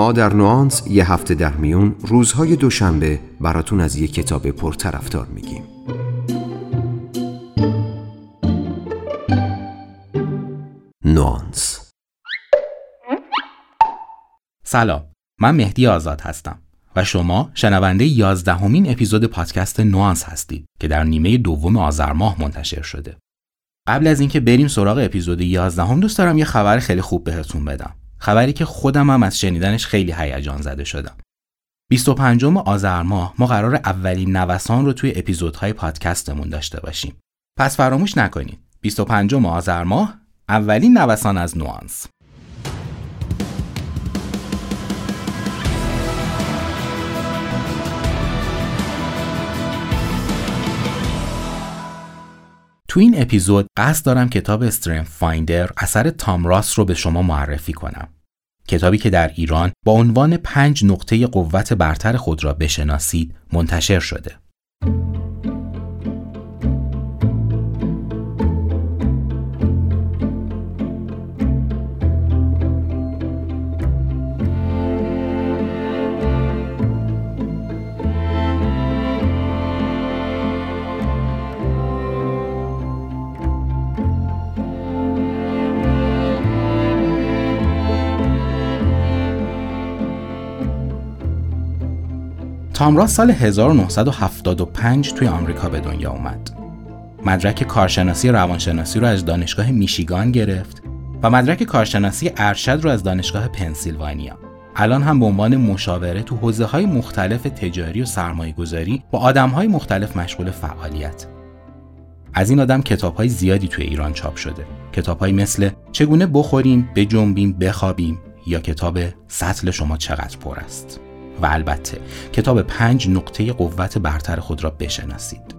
ما در نوانس یه هفته در میون روزهای دوشنبه براتون از یه کتاب پرطرفدار میگیم. نوانس. سلام من مهدی آزاد هستم و شما شنونده یازدهمین اپیزود پادکست نوانس هستید که در نیمه دوم آذر ماه منتشر شده. قبل از اینکه بریم سراغ اپیزود 11 هم دوست دارم یه خبر خیلی خوب بهتون بدم. خبری که خودم هم از شنیدنش خیلی هیجان زده شدم. 25 آذر ماه ما قرار اولین نوسان رو توی اپیزودهای پادکستمون داشته باشیم. پس فراموش نکنید. 25 آذر ماه اولین نوسان از نوانس. تو این اپیزود قصد دارم کتاب استریم فایندر اثر تام راس رو به شما معرفی کنم. کتابی که در ایران با عنوان پنج نقطه قوت برتر خود را بشناسید منتشر شده. تامراس سال 1975 توی آمریکا به دنیا اومد. مدرک کارشناسی روانشناسی رو از دانشگاه میشیگان گرفت و مدرک کارشناسی ارشد رو از دانشگاه پنسیلوانیا. الان هم به عنوان مشاوره تو حوزه های مختلف تجاری و سرمایه گذاری با آدم های مختلف مشغول فعالیت. از این آدم کتاب های زیادی توی ایران چاپ شده. کتاب های مثل چگونه بخوریم، بجنبیم، بخوابیم یا کتاب سطل شما چقدر پر است. و البته کتاب پنج نقطه قوت برتر خود را بشناسید.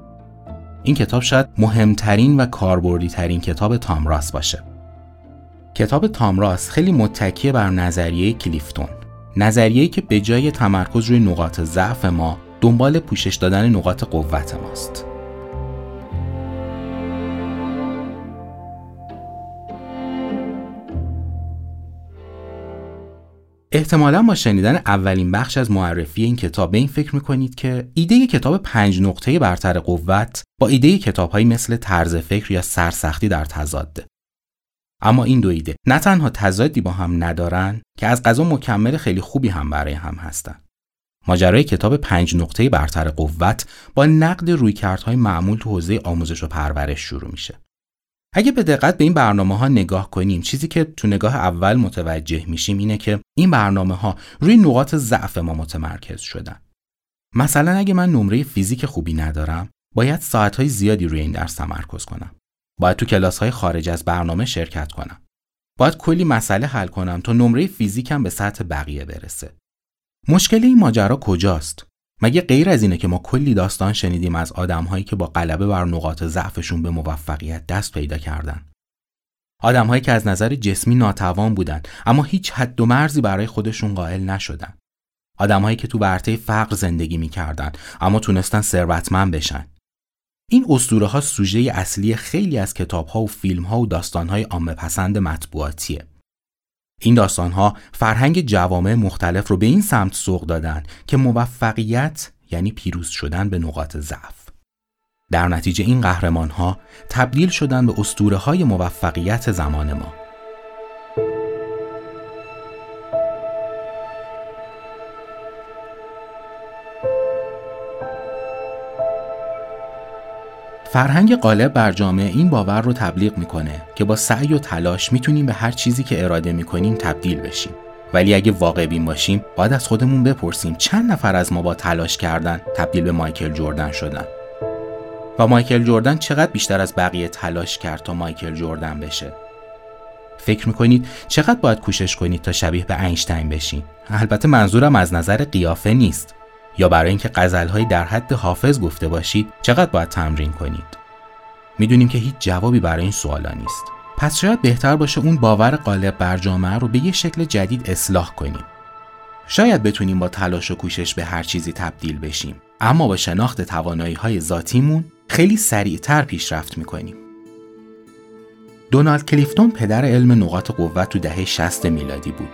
این کتاب شاید مهمترین و کاربردی ترین کتاب تامراس باشه. کتاب تامراس خیلی متکیه بر نظریه کلیفتون. نظریه‌ای که به جای تمرکز روی نقاط ضعف ما دنبال پوشش دادن نقاط قوت ماست. احتمالا با شنیدن اولین بخش از معرفی این کتاب به این فکر می‌کنید که ایده کتاب پنج نقطه برتر قوت با ایده کتابهایی مثل طرز فکر یا سرسختی در تضاده. اما این دو ایده نه تنها تضادی با هم ندارن که از غذا مکمل خیلی خوبی هم برای هم هستند. ماجرای کتاب پنج نقطه برتر قوت با نقد رویکردهای معمول تو حوزه آموزش و پرورش شروع میشه. اگه به دقت به این برنامه ها نگاه کنیم چیزی که تو نگاه اول متوجه میشیم اینه که این برنامه ها روی نقاط ضعف ما متمرکز شدن. مثلا اگه من نمره فیزیک خوبی ندارم باید ساعت های زیادی روی این درس تمرکز کنم. باید تو کلاس های خارج از برنامه شرکت کنم. باید کلی مسئله حل کنم تا نمره فیزیکم به سطح بقیه برسه. مشکل این ماجرا کجاست؟ مگه غیر از اینه که ما کلی داستان شنیدیم از آدمهایی که با غلبه بر نقاط ضعفشون به موفقیت دست پیدا کردن؟ آدمهایی که از نظر جسمی ناتوان بودن اما هیچ حد و مرزی برای خودشون قائل نشدن. آدمهایی که تو ورطه فقر زندگی می‌کردن اما تونستن ثروتمند بشن. این اسطوره ها سوژه اصلی خیلی از کتاب ها و فیلم ها و داستان های عامه پسند مطبوعاتیه. این داستان ها فرهنگ جوامع مختلف رو به این سمت سوق دادن که موفقیت یعنی پیروز شدن به نقاط ضعف. در نتیجه این قهرمان ها تبدیل شدن به اسطوره های موفقیت زمان ما. فرهنگ غالب بر جامعه این باور رو تبلیغ می‌کنه که با سعی و تلاش می‌تونیم به هر چیزی که اراده می‌کنیم تبدیل بشیم ولی اگه واقع بین باشیم باید از خودمون بپرسیم چند نفر از ما با تلاش کردن تبدیل به مایکل جردن شدن و مایکل جردن چقدر بیشتر از بقیه تلاش کرد تا مایکل جردن بشه؟ فکر می‌کنید چقدر باید کوشش کنید تا شبیه به اینشتین بشین؟ البته منظورم از نظر قیافه نیست. یا برای اینکه غزلهایی در حد حافظ گفته باشید چقدر باید تمرین کنید؟ می‌دونیم که هیچ جوابی برای این سوالا نیست. پس شاید بهتر باشه اون باور غالب بر جامعه رو به یه شکل جدید اصلاح کنیم. شاید بتونیم با تلاش و کوشش به هر چیزی تبدیل بشیم. اما با شناخت توانایی های ذاتیمون خیلی سریعتر پیشرفت می‌کنیم دونالد کلیفتون پدر علم نقاط قوت تو دهه 60 میلادی بود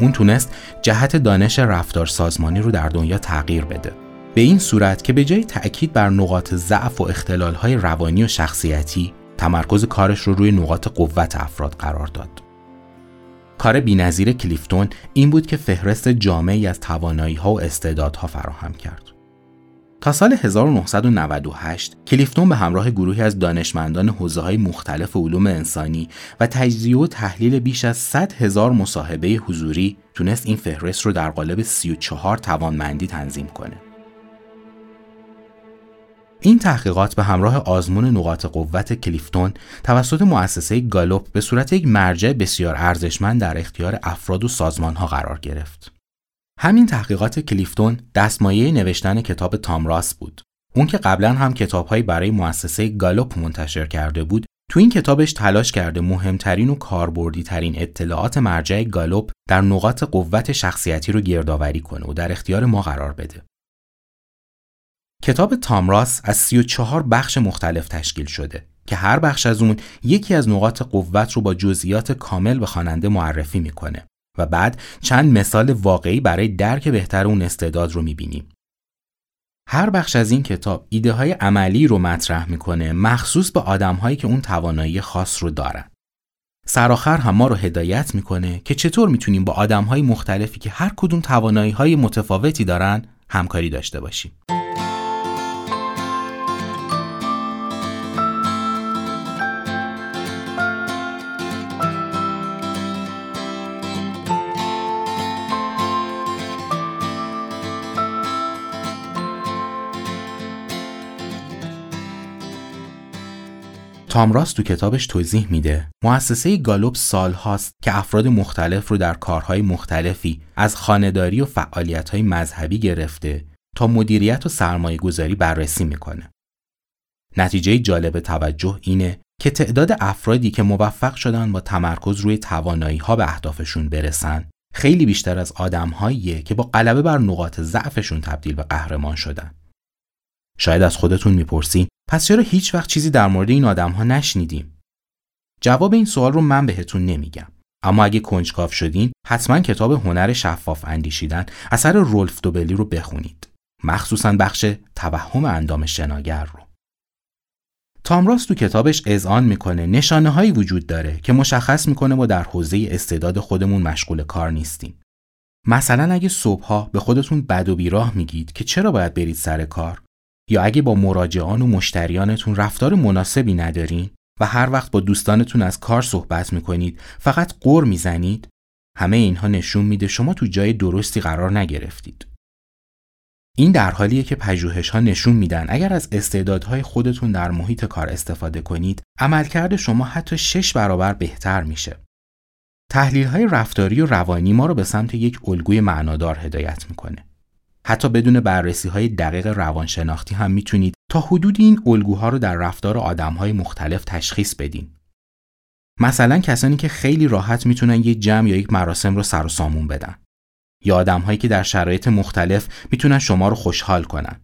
اون تونست جهت دانش رفتار سازمانی رو در دنیا تغییر بده به این صورت که به جای تأکید بر نقاط ضعف و اختلالهای روانی و شخصیتی تمرکز کارش رو روی نقاط قوت افراد قرار داد. کار بینظیر کلیفتون این بود که فهرست جامعی از توانایی ها و استعدادها فراهم کرد. تا سال 1998 کلیفتون به همراه گروهی از دانشمندان حوزه های مختلف علوم انسانی و تجزیه و تحلیل بیش از 100 هزار مصاحبه حضوری تونست این فهرست رو در قالب 34 توانمندی تنظیم کنه. این تحقیقات به همراه آزمون نقاط قوت کلیفتون توسط مؤسسه گالوپ به صورت یک مرجع بسیار ارزشمند در اختیار افراد و سازمانها قرار گرفت. همین تحقیقات کلیفتون دستمایه نوشتن کتاب تام راس بود. اون که قبلا هم کتابهایی برای مؤسسه گالوپ منتشر کرده بود، تو این کتابش تلاش کرده مهمترین و کاربردی ترین اطلاعات مرجع گالوپ در نقاط قوت شخصیتی رو گردآوری کنه و در اختیار ما قرار بده. کتاب تامراس از 34 بخش مختلف تشکیل شده که هر بخش از اون یکی از نقاط قوت رو با جزئیات کامل به خواننده معرفی می‌کنه و بعد چند مثال واقعی برای درک بهتر اون استعداد رو می‌بینیم. هر بخش از این کتاب ایده های عملی رو مطرح می‌کنه مخصوص به آدم هایی که اون توانایی خاص رو دارن. سرآخر هم ما رو هدایت می‌کنه که چطور می‌تونیم با آدم های مختلفی که هر کدوم توانایی های متفاوتی دارن همکاری داشته باشیم. تامراس تو کتابش توضیح میده مؤسسه گالوب سال هاست که افراد مختلف رو در کارهای مختلفی از خانهداری و فعالیتهای مذهبی گرفته تا مدیریت و سرمایه گذاری بررسی می‌کنه. نتیجه جالب توجه اینه که تعداد افرادی که موفق شدن با تمرکز روی توانایی ها به اهدافشون برسن خیلی بیشتر از آدمهاییه که با غلبه بر نقاط ضعفشون تبدیل به قهرمان شدن. شاید از خودتون می‌پرسین پس چرا هیچ وقت چیزی در مورد این آدم ها نشنیدیم؟ جواب این سوال رو من بهتون نمیگم. اما اگه کنجکاو شدین حتما کتاب هنر شفاف اندیشیدن اثر رولف دوبلی رو بخونید. مخصوصا بخش توهم اندام شناگر رو. تامراس تو کتابش اذعان می‌کنه نشانه هایی وجود داره که مشخص می‌کنه ما در حوزه استعداد خودمون مشغول کار نیستیم. مثلا اگه صبحها به خودتون بد و بیراه میگید که چرا باید برید سر کار یا اگه با مراجعان و مشتریانتون رفتار مناسبی ندارین و هر وقت با دوستانتون از کار صحبت می‌کنید فقط قر می‌زنید همه اینها نشون میده شما تو جای درستی قرار نگرفتید. این در حالیه که پژوهش ها نشون میدن اگر از استعدادهای خودتون در محیط کار استفاده کنید عملکرد شما حتی شش برابر بهتر میشه. تحلیل های رفتاری و روانی ما رو به سمت یک الگوی معنادار هدایت می‌کنه. حتی بدون بررسی های دقیق روانشناختی هم می‌تونید تا حدود این الگوها رو در رفتار آدم های مختلف تشخیص بدین. مثلا کسانی که خیلی راحت می‌تونن یک جمع یا یک مراسم رو سر و سامون بدن. یا آدم هایی که در شرایط مختلف می‌تونن شما رو خوشحال کنن.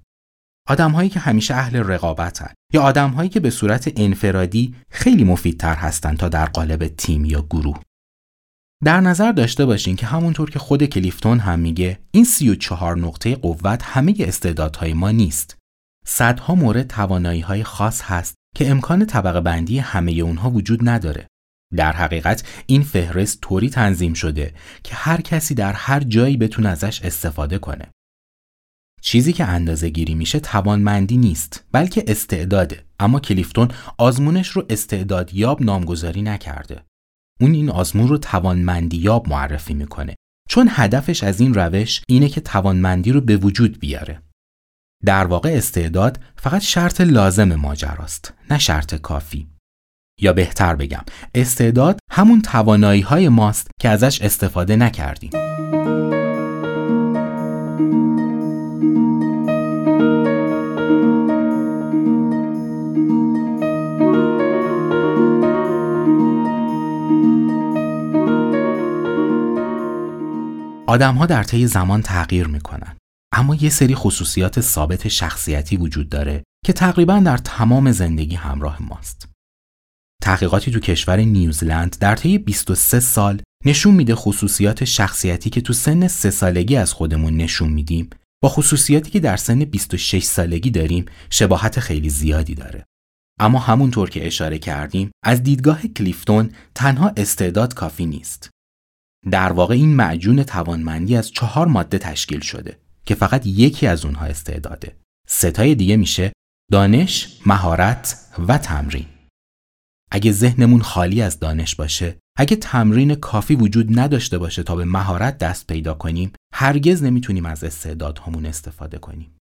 آدم هایی که همیشه اهل رقابتن یا آدم هایی که به صورت انفرادی خیلی مفیدتر هستند تا در قالب تیم یا گروه. در نظر داشته باشین که همونطور که خود کلیفتون هم میگه این 34 نقطه قوت همه استعدادهای ما نیست. صدها مورد توانایی های خاص هست که امکان طبقه بندی همه اونها وجود نداره. در حقیقت این فهرست طوری تنظیم شده که هر کسی در هر جایی بتونه ازش استفاده کنه. چیزی که اندازه گیری میشه توانمندی نیست بلکه استعداده اما کلیفتون آزمونش رو استعدادیاب نامگذاری نکرده. اون این آزمون رو توانمندیاب معرفی می‌کنه چون هدفش از این روش اینه که توانمندی رو به وجود بیاره. در واقع استعداد فقط شرط لازم ماجراست نه شرط کافی. یا بهتر بگم استعداد همون توانایی های ماست که ازش استفاده نکردیم. آدم ها در طی زمان تغییر می‌کنن اما یه سری خصوصیات ثابت شخصیتی وجود داره که تقریبا در تمام زندگی همراه ماست. تحقیقاتی تو کشور نیوزلند در طی 23 سال نشون میده خصوصیات شخصیتی که تو سن سه سالگی از خودمون نشون میدیم با خصوصیاتی که در سن 26 سالگی داریم شباهت خیلی زیادی داره. اما همونطور که اشاره کردیم از دیدگاه کلیفتون تنها استعداد کافی نیست. در واقع این معجون توانمندی از چهار ماده تشکیل شده که فقط یکی از اونها استعداده. ستای دیگه میشه دانش، مهارت و تمرین. اگه ذهنمون خالی از دانش باشه، اگه تمرین کافی وجود نداشته باشه تا به مهارت دست پیدا کنیم، هرگز نمی‌تونیم از استعدادهامون استفاده کنیم.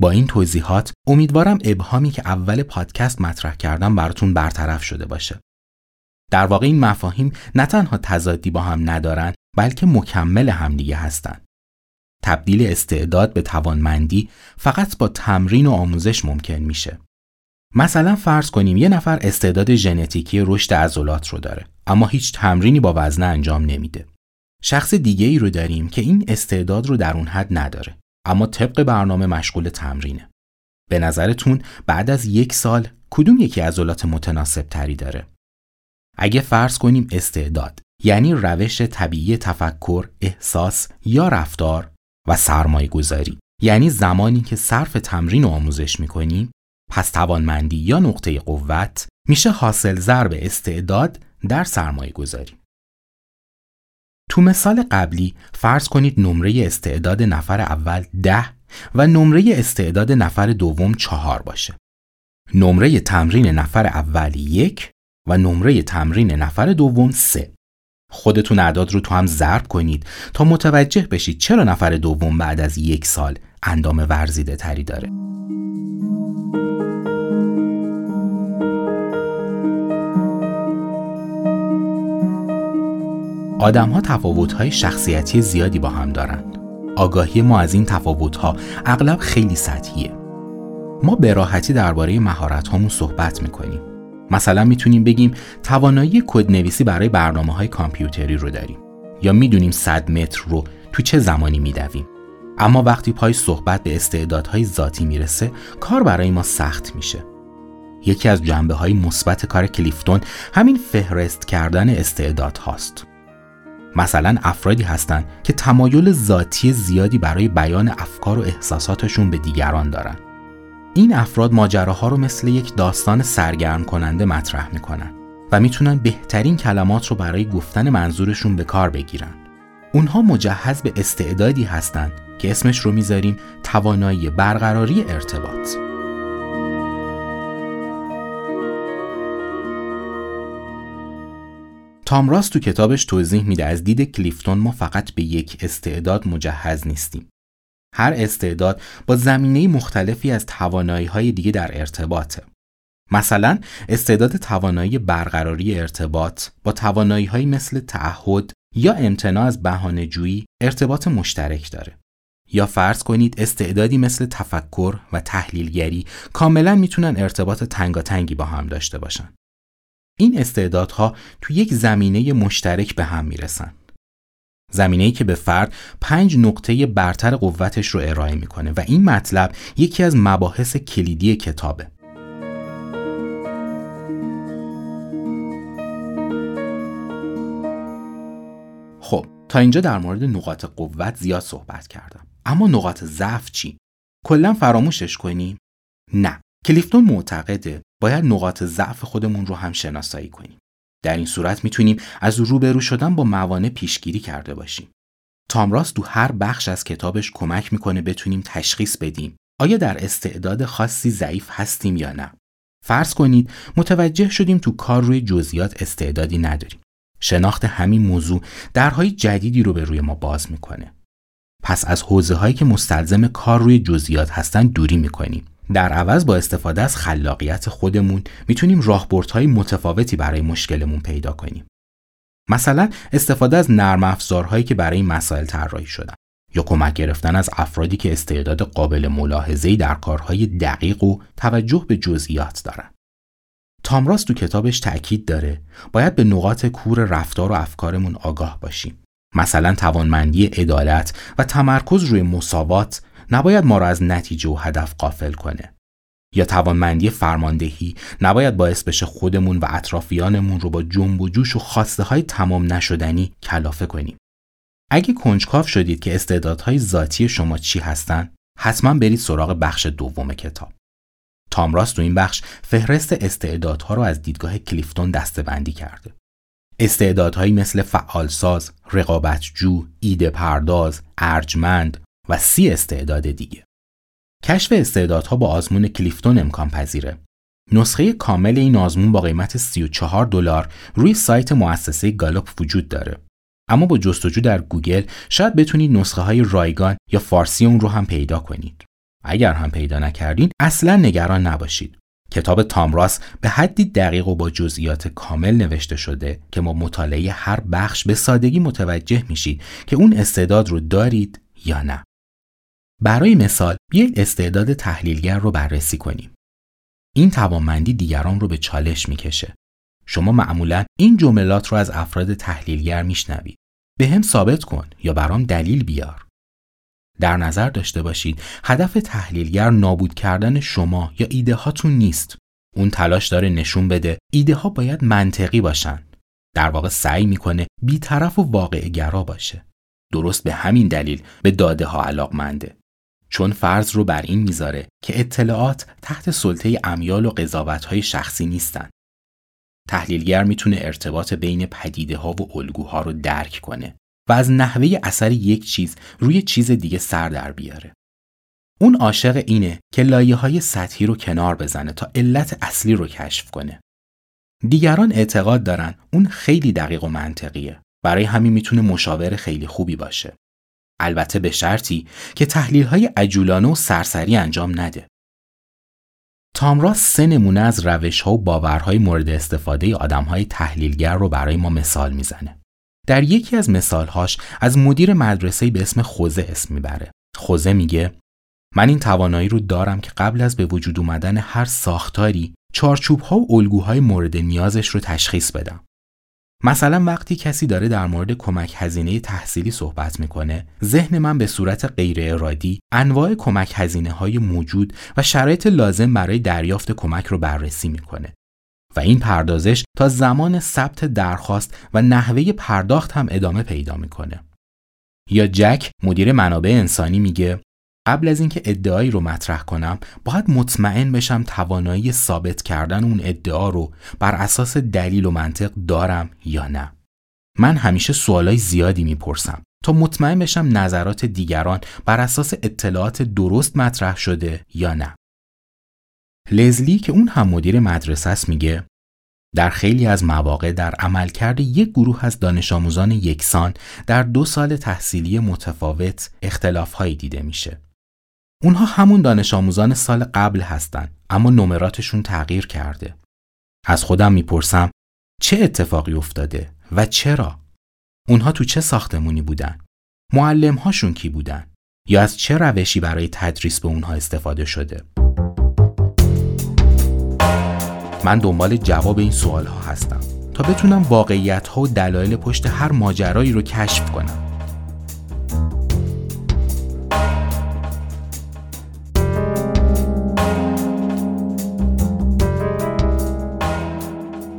با این توضیحات امیدوارم ابهامی که اول پادکست مطرح کردم براتون برطرف شده باشه. در واقع این مفاهیم نه تنها تضادی با هم ندارن بلکه مکمل همدیگه هستند. تبدیل استعداد به توانمندی فقط با تمرین و آموزش ممکن میشه. مثلا فرض کنیم یه نفر استعداد ژنتیکی رشد عضلات رو داره اما هیچ تمرینی با وزنه انجام نمیده. شخص دیگه ای رو داریم که این استعداد رو در اون حد نداره اما طبق برنامه مشغول تمرینه. به نظرتون بعد از یک سال کدوم یکی عضلات متناسب تری داره؟ اگه فرض کنیم استعداد یعنی روش طبیعی تفکر، احساس یا رفتار و سرمایه گذاری یعنی زمانی که صرف تمرین و آموزش می‌کنیم پس توانمندی یا نقطه قوت میشه حاصل ضرب استعداد در سرمایه گذاری. تو مثال قبلی فرض کنید نمره استعداد نفر اول ده و نمره استعداد نفر دوم چهار باشه. نمره تمرین نفر اول یک و نمره تمرین نفر دوم سه. خودتون اعداد رو تو هم ضرب کنید تا متوجه بشید چرا نفر دوم بعد از یک سال اندام ورزیده تری داره. آدم ها تفاوت های شخصیتی زیادی با هم دارند. آگاهی ما از این تفاوت ها اغلب خیلی سطحیه. ما به راحتی درباره مهارت هامون صحبت می‌کنیم. مثلا می‌تونیم بگیم توانایی کدنویسی برای برنامه های کامپیوتری رو داریم یا می‌دونیم 100 متر رو تو چه زمانی میدویم. اما وقتی پای صحبت به استعدادهای ذاتی می‌رسه کار برای ما سخت میشه. یکی از جنبه های مثبت کار کلیفتون همین فهرست کردن استعداد هاست. مثلا افرادی هستند که تمایل ذاتی زیادی برای بیان افکار و احساساتشون به دیگران دارن. این افراد ماجراها رو مثل یک داستان سرگرم کننده مطرح می‌کنن و می‌تونن بهترین کلمات رو برای گفتن منظورشون به کار بگیرن. اونها مجهز به استعدادی هستند که اسمش رو می‌ذاریم توانایی برقراری ارتباط. تام راست تو کتابش توضیح میده از دید کلیفتون ما فقط به یک استعداد مجهز نیستیم. هر استعداد با زمینه مختلفی از توانایی های دیگه در ارتباطه. مثلا استعداد توانایی برقراری ارتباط با توانایی های مثل تعهد یا امتناع از بهانه جویی ارتباط مشترک داره. یا فرض کنید استعدادی مثل تفکر و تحلیلگری کاملا می‌تونن ارتباط تنگاتنگی با هم داشته باشن. این استعدادها تو یک زمینه مشترک به هم می‌رسن. زمینه‌ای که به فرد پنج نقطه برتر قوتش رو ارائه می‌کنه و این مطلب یکی از مباحث کلیدی کتابه. خب تا اینجا در مورد نقاط قوت زیاد صحبت کردم اما نقاط ضعف چی کلا فراموشش کنیم نه کلیفتون معتقده باید نقاط ضعف خودمون رو هم شناسایی کنیم. در این صورت می‌تونیم از روبرو شدن با موانع پیشگیری کرده باشیم. تامراس تو هر بخش از کتابش کمک می‌کنه بتونیم تشخیص بدیم آیا در استعداد خاصی ضعیف هستیم یا نه. فرض کنید متوجه شدیم تو کار روی جزئیات استعدادی نداریم. شناخت همین موضوع درهای جدیدی رو به روی ما باز می‌کنه. پس از حوزه هایی که مستلزم کار روی جزئیات هستن دوری می‌کنیم در عوض با استفاده از خلاقیت خودمون می‌تونیم راهبردهای متفاوتی برای مشکلمون پیدا کنیم. مثلا استفاده از نرم افزارهایی که برای مسائل طراحی شدن یا کمک گرفتن از افرادی که استعداد قابل ملاحظه‌ای در کارهای دقیق و توجه به جزئیات دارند. تامراس تو کتابش تأکید داره باید به نقاط کور رفتار و افکارمون آگاه باشیم. مثلا توانمندی عدالت و تمرکز روی مساوات نباید ما را از نتیجه و هدف قافل کنه. یا توانمندی فرماندهی نباید باعث بشه خودمون و اطرافیانمون رو با جنب و جوش و خواسته های تمام نشدنی کلافه کنیم. اگه کنجکاو شدید که استعدادهای ذاتی شما چی هستن، حتما برید سراغ بخش دوم کتاب. تامراس تو این بخش فهرست استعدادها رو از دیدگاه کلیفتون دستبندی کرده. استعدادهایی مثل فعالساز، رقابتجو، ایده پرداز، ارجمند و سی استعداد دیگه. کشف استعدادها با آزمون کلیفتون امکان پذیره. نسخه کامل این آزمون با قیمت 34 دلار روی سایت مؤسسه گالوپ وجود داره. اما با جستجو در گوگل شاید بتونید نسخه های رایگان یا فارسی اون رو هم پیدا کنید. اگر هم پیدا نکردین اصلا نگران نباشید. کتاب تامراس به حدی دقیق و با جزئیات کامل نوشته شده که ما مطالعه هر بخش به سادگی متوجه میشید که اون استعداد رو دارید یا نه. برای مثال بیایید استعداد تحلیلگر رو بررسی کنیم. این توانمندی دیگران رو به چالش می‌کشه. شما معمولا این جملات رو از افراد تحلیلگر میشنوید. به هم ثابت کن یا برام دلیل بیار. در نظر داشته باشید هدف تحلیلگر نابود کردن شما یا ایده هاتون نیست. اون تلاش داره نشون بده ایده ها باید منطقی باشن. در واقع سعی می‌کنه بیطرف و واقع گرا باشه. درست به همین دلیل به داده ها علاقمنده. چون فرض رو بر این می‌ذاره که اطلاعات تحت سلطه امیال و قضاوت های شخصی نیستن. تحلیلگر می‌تونه ارتباط بین پدیده ها و الگوها رو درک کنه و از نحوه اثر یک چیز روی چیز دیگه سر در بیاره. اون عاشق اینه که لایه های سطحی رو کنار بزنه تا علت اصلی رو کشف کنه. دیگران اعتقاد دارن اون خیلی دقیق و منطقیه. برای همین می‌تونه مشاور خیلی خوبی باشه. البته به شرطی که تحلیل های عجولانه و سرسری انجام نده. تامراس سه نمونه از روش ها و باورهای مورد استفاده آدم های تحلیلگر رو برای ما مثال می‌زنه. در یکی از مثالهاش از مدیر مدرسه به اسم خوزه اسم می‌بره. خوزه میگه من این توانایی رو دارم که قبل از به وجود اومدن هر ساختاری چارچوب ها و الگوهای مورد نیازش رو تشخیص بدم. مثلا وقتی کسی داره در مورد کمک هزینه تحصیلی صحبت می‌کنه ذهن من به صورت غیر ارادی انواع کمک هزینه های موجود و شرایط لازم برای دریافت کمک رو بررسی می‌کنه. و این پردازش تا زمان ثبت درخواست و نحوه پرداخت هم ادامه پیدا می‌کنه. یا جک مدیر منابع انسانی میگه قبل از اینکه ادعایی رو مطرح کنم باید مطمئن بشم توانایی ثابت کردن اون ادعا رو بر اساس دلیل و منطق دارم یا نه من همیشه سوالای زیادی می‌پرسم تا مطمئن بشم نظرات دیگران بر اساس اطلاعات درست مطرح شده یا نه لزلی که اون هم مدیر مدرسه است میگه در خیلی از مواقع در عملکرد یک گروه از دانش آموزان یکسان در دو سال تحصیلی متفاوت اختلافهایی دیده میشه. اونها همون دانش آموزان سال قبل هستن اما نمراتشون تغییر کرده. از خودم می‌پرسم چه اتفاقی افتاده و چرا؟ اونها تو چه ساختمونی بودن؟ معلم هاشون کی بودن؟ یا از چه روشی برای تدریس به اونها استفاده شده؟ من دنبال جواب این سوال ها هستم تا بتونم واقعیت ها و دلایل پشت هر ماجرایی رو کشف کنم.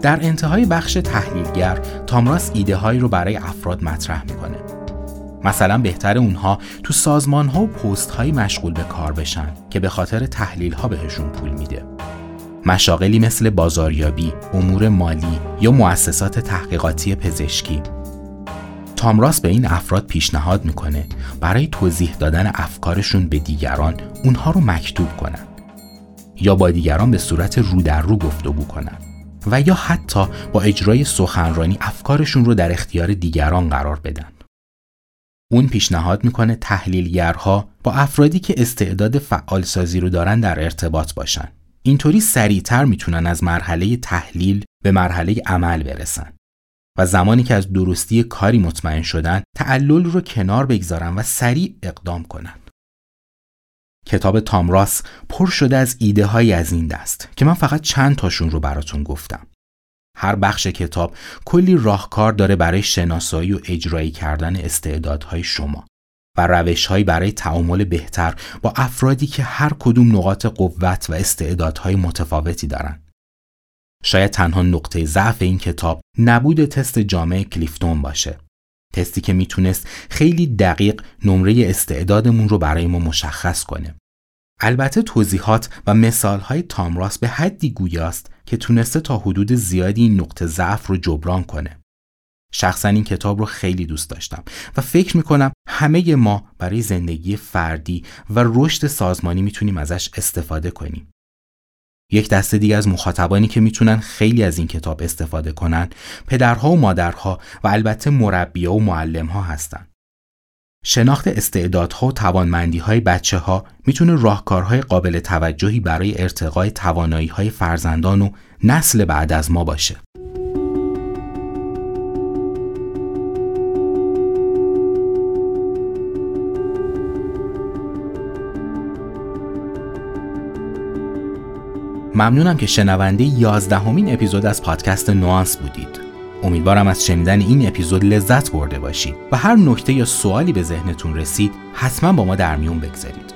در انتهای بخش تحلیلگر تامراس ایده هایی رو برای افراد مطرح می‌کنه. مثلا بهتر اونها تو سازمان ها و پست های مشغول به کار بشن که به خاطر تحلیل ها بهشون پول میده. مشاغلی مثل بازاریابی، امور مالی یا مؤسسات تحقیقاتی پزشکی. تامراس به این افراد پیشنهاد می‌کنه برای توضیح دادن افکارشون به دیگران اونها رو مکتوب کنن یا با دیگران به صورت رو در رو گفتگو کنن. و یا حتی با اجرای سخنرانی افکارشون رو در اختیار دیگران قرار بدن. اون پیشنهاد می‌کنه تحلیلگرها با افرادی که استعداد فعال سازی رو دارن در ارتباط باشن. اینطوری سریعتر می‌تونن از مرحله تحلیل به مرحله عمل برسن. و زمانی که از درستی کاری مطمئن شدن تعلل رو کنار بگذارن و سریع اقدام کنن. کتاب تامراس پر شده از ایده های از این دست که من فقط چند تاشون رو براتون گفتم. هر بخش کتاب کلی راهکار داره برای شناسایی و اجرایی کردن استعدادهای شما و روشهایی برای تعامل بهتر با افرادی که هر کدوم نقاط قوت و استعدادهای متفاوتی دارند. شاید تنها نقطه ضعف این کتاب نبود تست جامعه کلیفتون باشه. تستی که می‌تونست خیلی دقیق نمره استعدادمون رو برای ما مشخص کنه. البته توضیحات و مثالهای تامراس به حدی گویاست که تونسته تا حدود زیادی این نقطه ضعف رو جبران کنه. شخصا این کتاب رو خیلی دوست داشتم و فکر می‌کنم همه ما برای زندگی فردی و رشد سازمانی می‌تونیم ازش استفاده کنیم. یک دسته دیگه از مخاطبانی که می‌تونن خیلی از این کتاب استفاده کنن پدرها و مادرها و البته مربیها و معلمها هستن. شناخت استعدادها و توانمندی های بچه ها می‌تونه راهکارهای قابل توجهی برای ارتقای توانایی های فرزندان و نسل بعد از ما باشه. ممنونم که شنونده یازدهمین اپیزود از پادکست نوانس بودید. امیدوارم از شنیدن این اپیزود لذت برده باشید و هر نکته یا سوالی به ذهنتون رسید حتما با ما در میون بگذارید.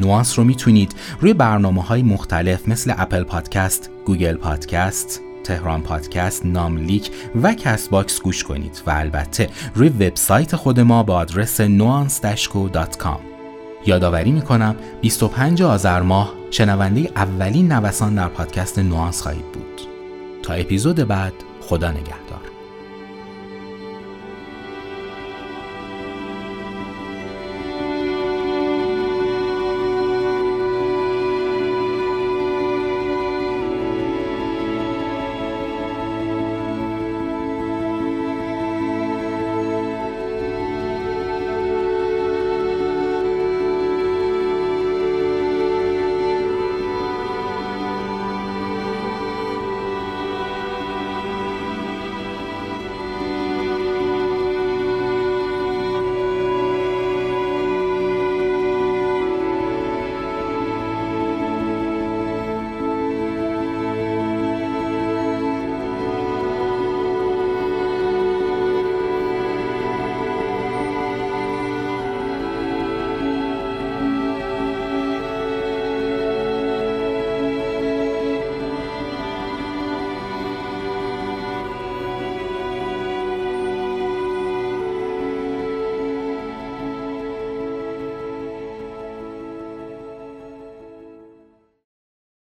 Nuance رو می‌تونید روی برنامه های مختلف مثل Apple Podcast، Google Podcast، تهران پادکست، ناملیک و Castbox گوش کنید و البته روی وبسایت خود ما با آدرس nuance-co.com یادآوری می‌کنم 25 آذر ماه شنونده اولین نوسان در پادکست Nuance خواهید بود. تا اپیزود بعد خدا نگهدار.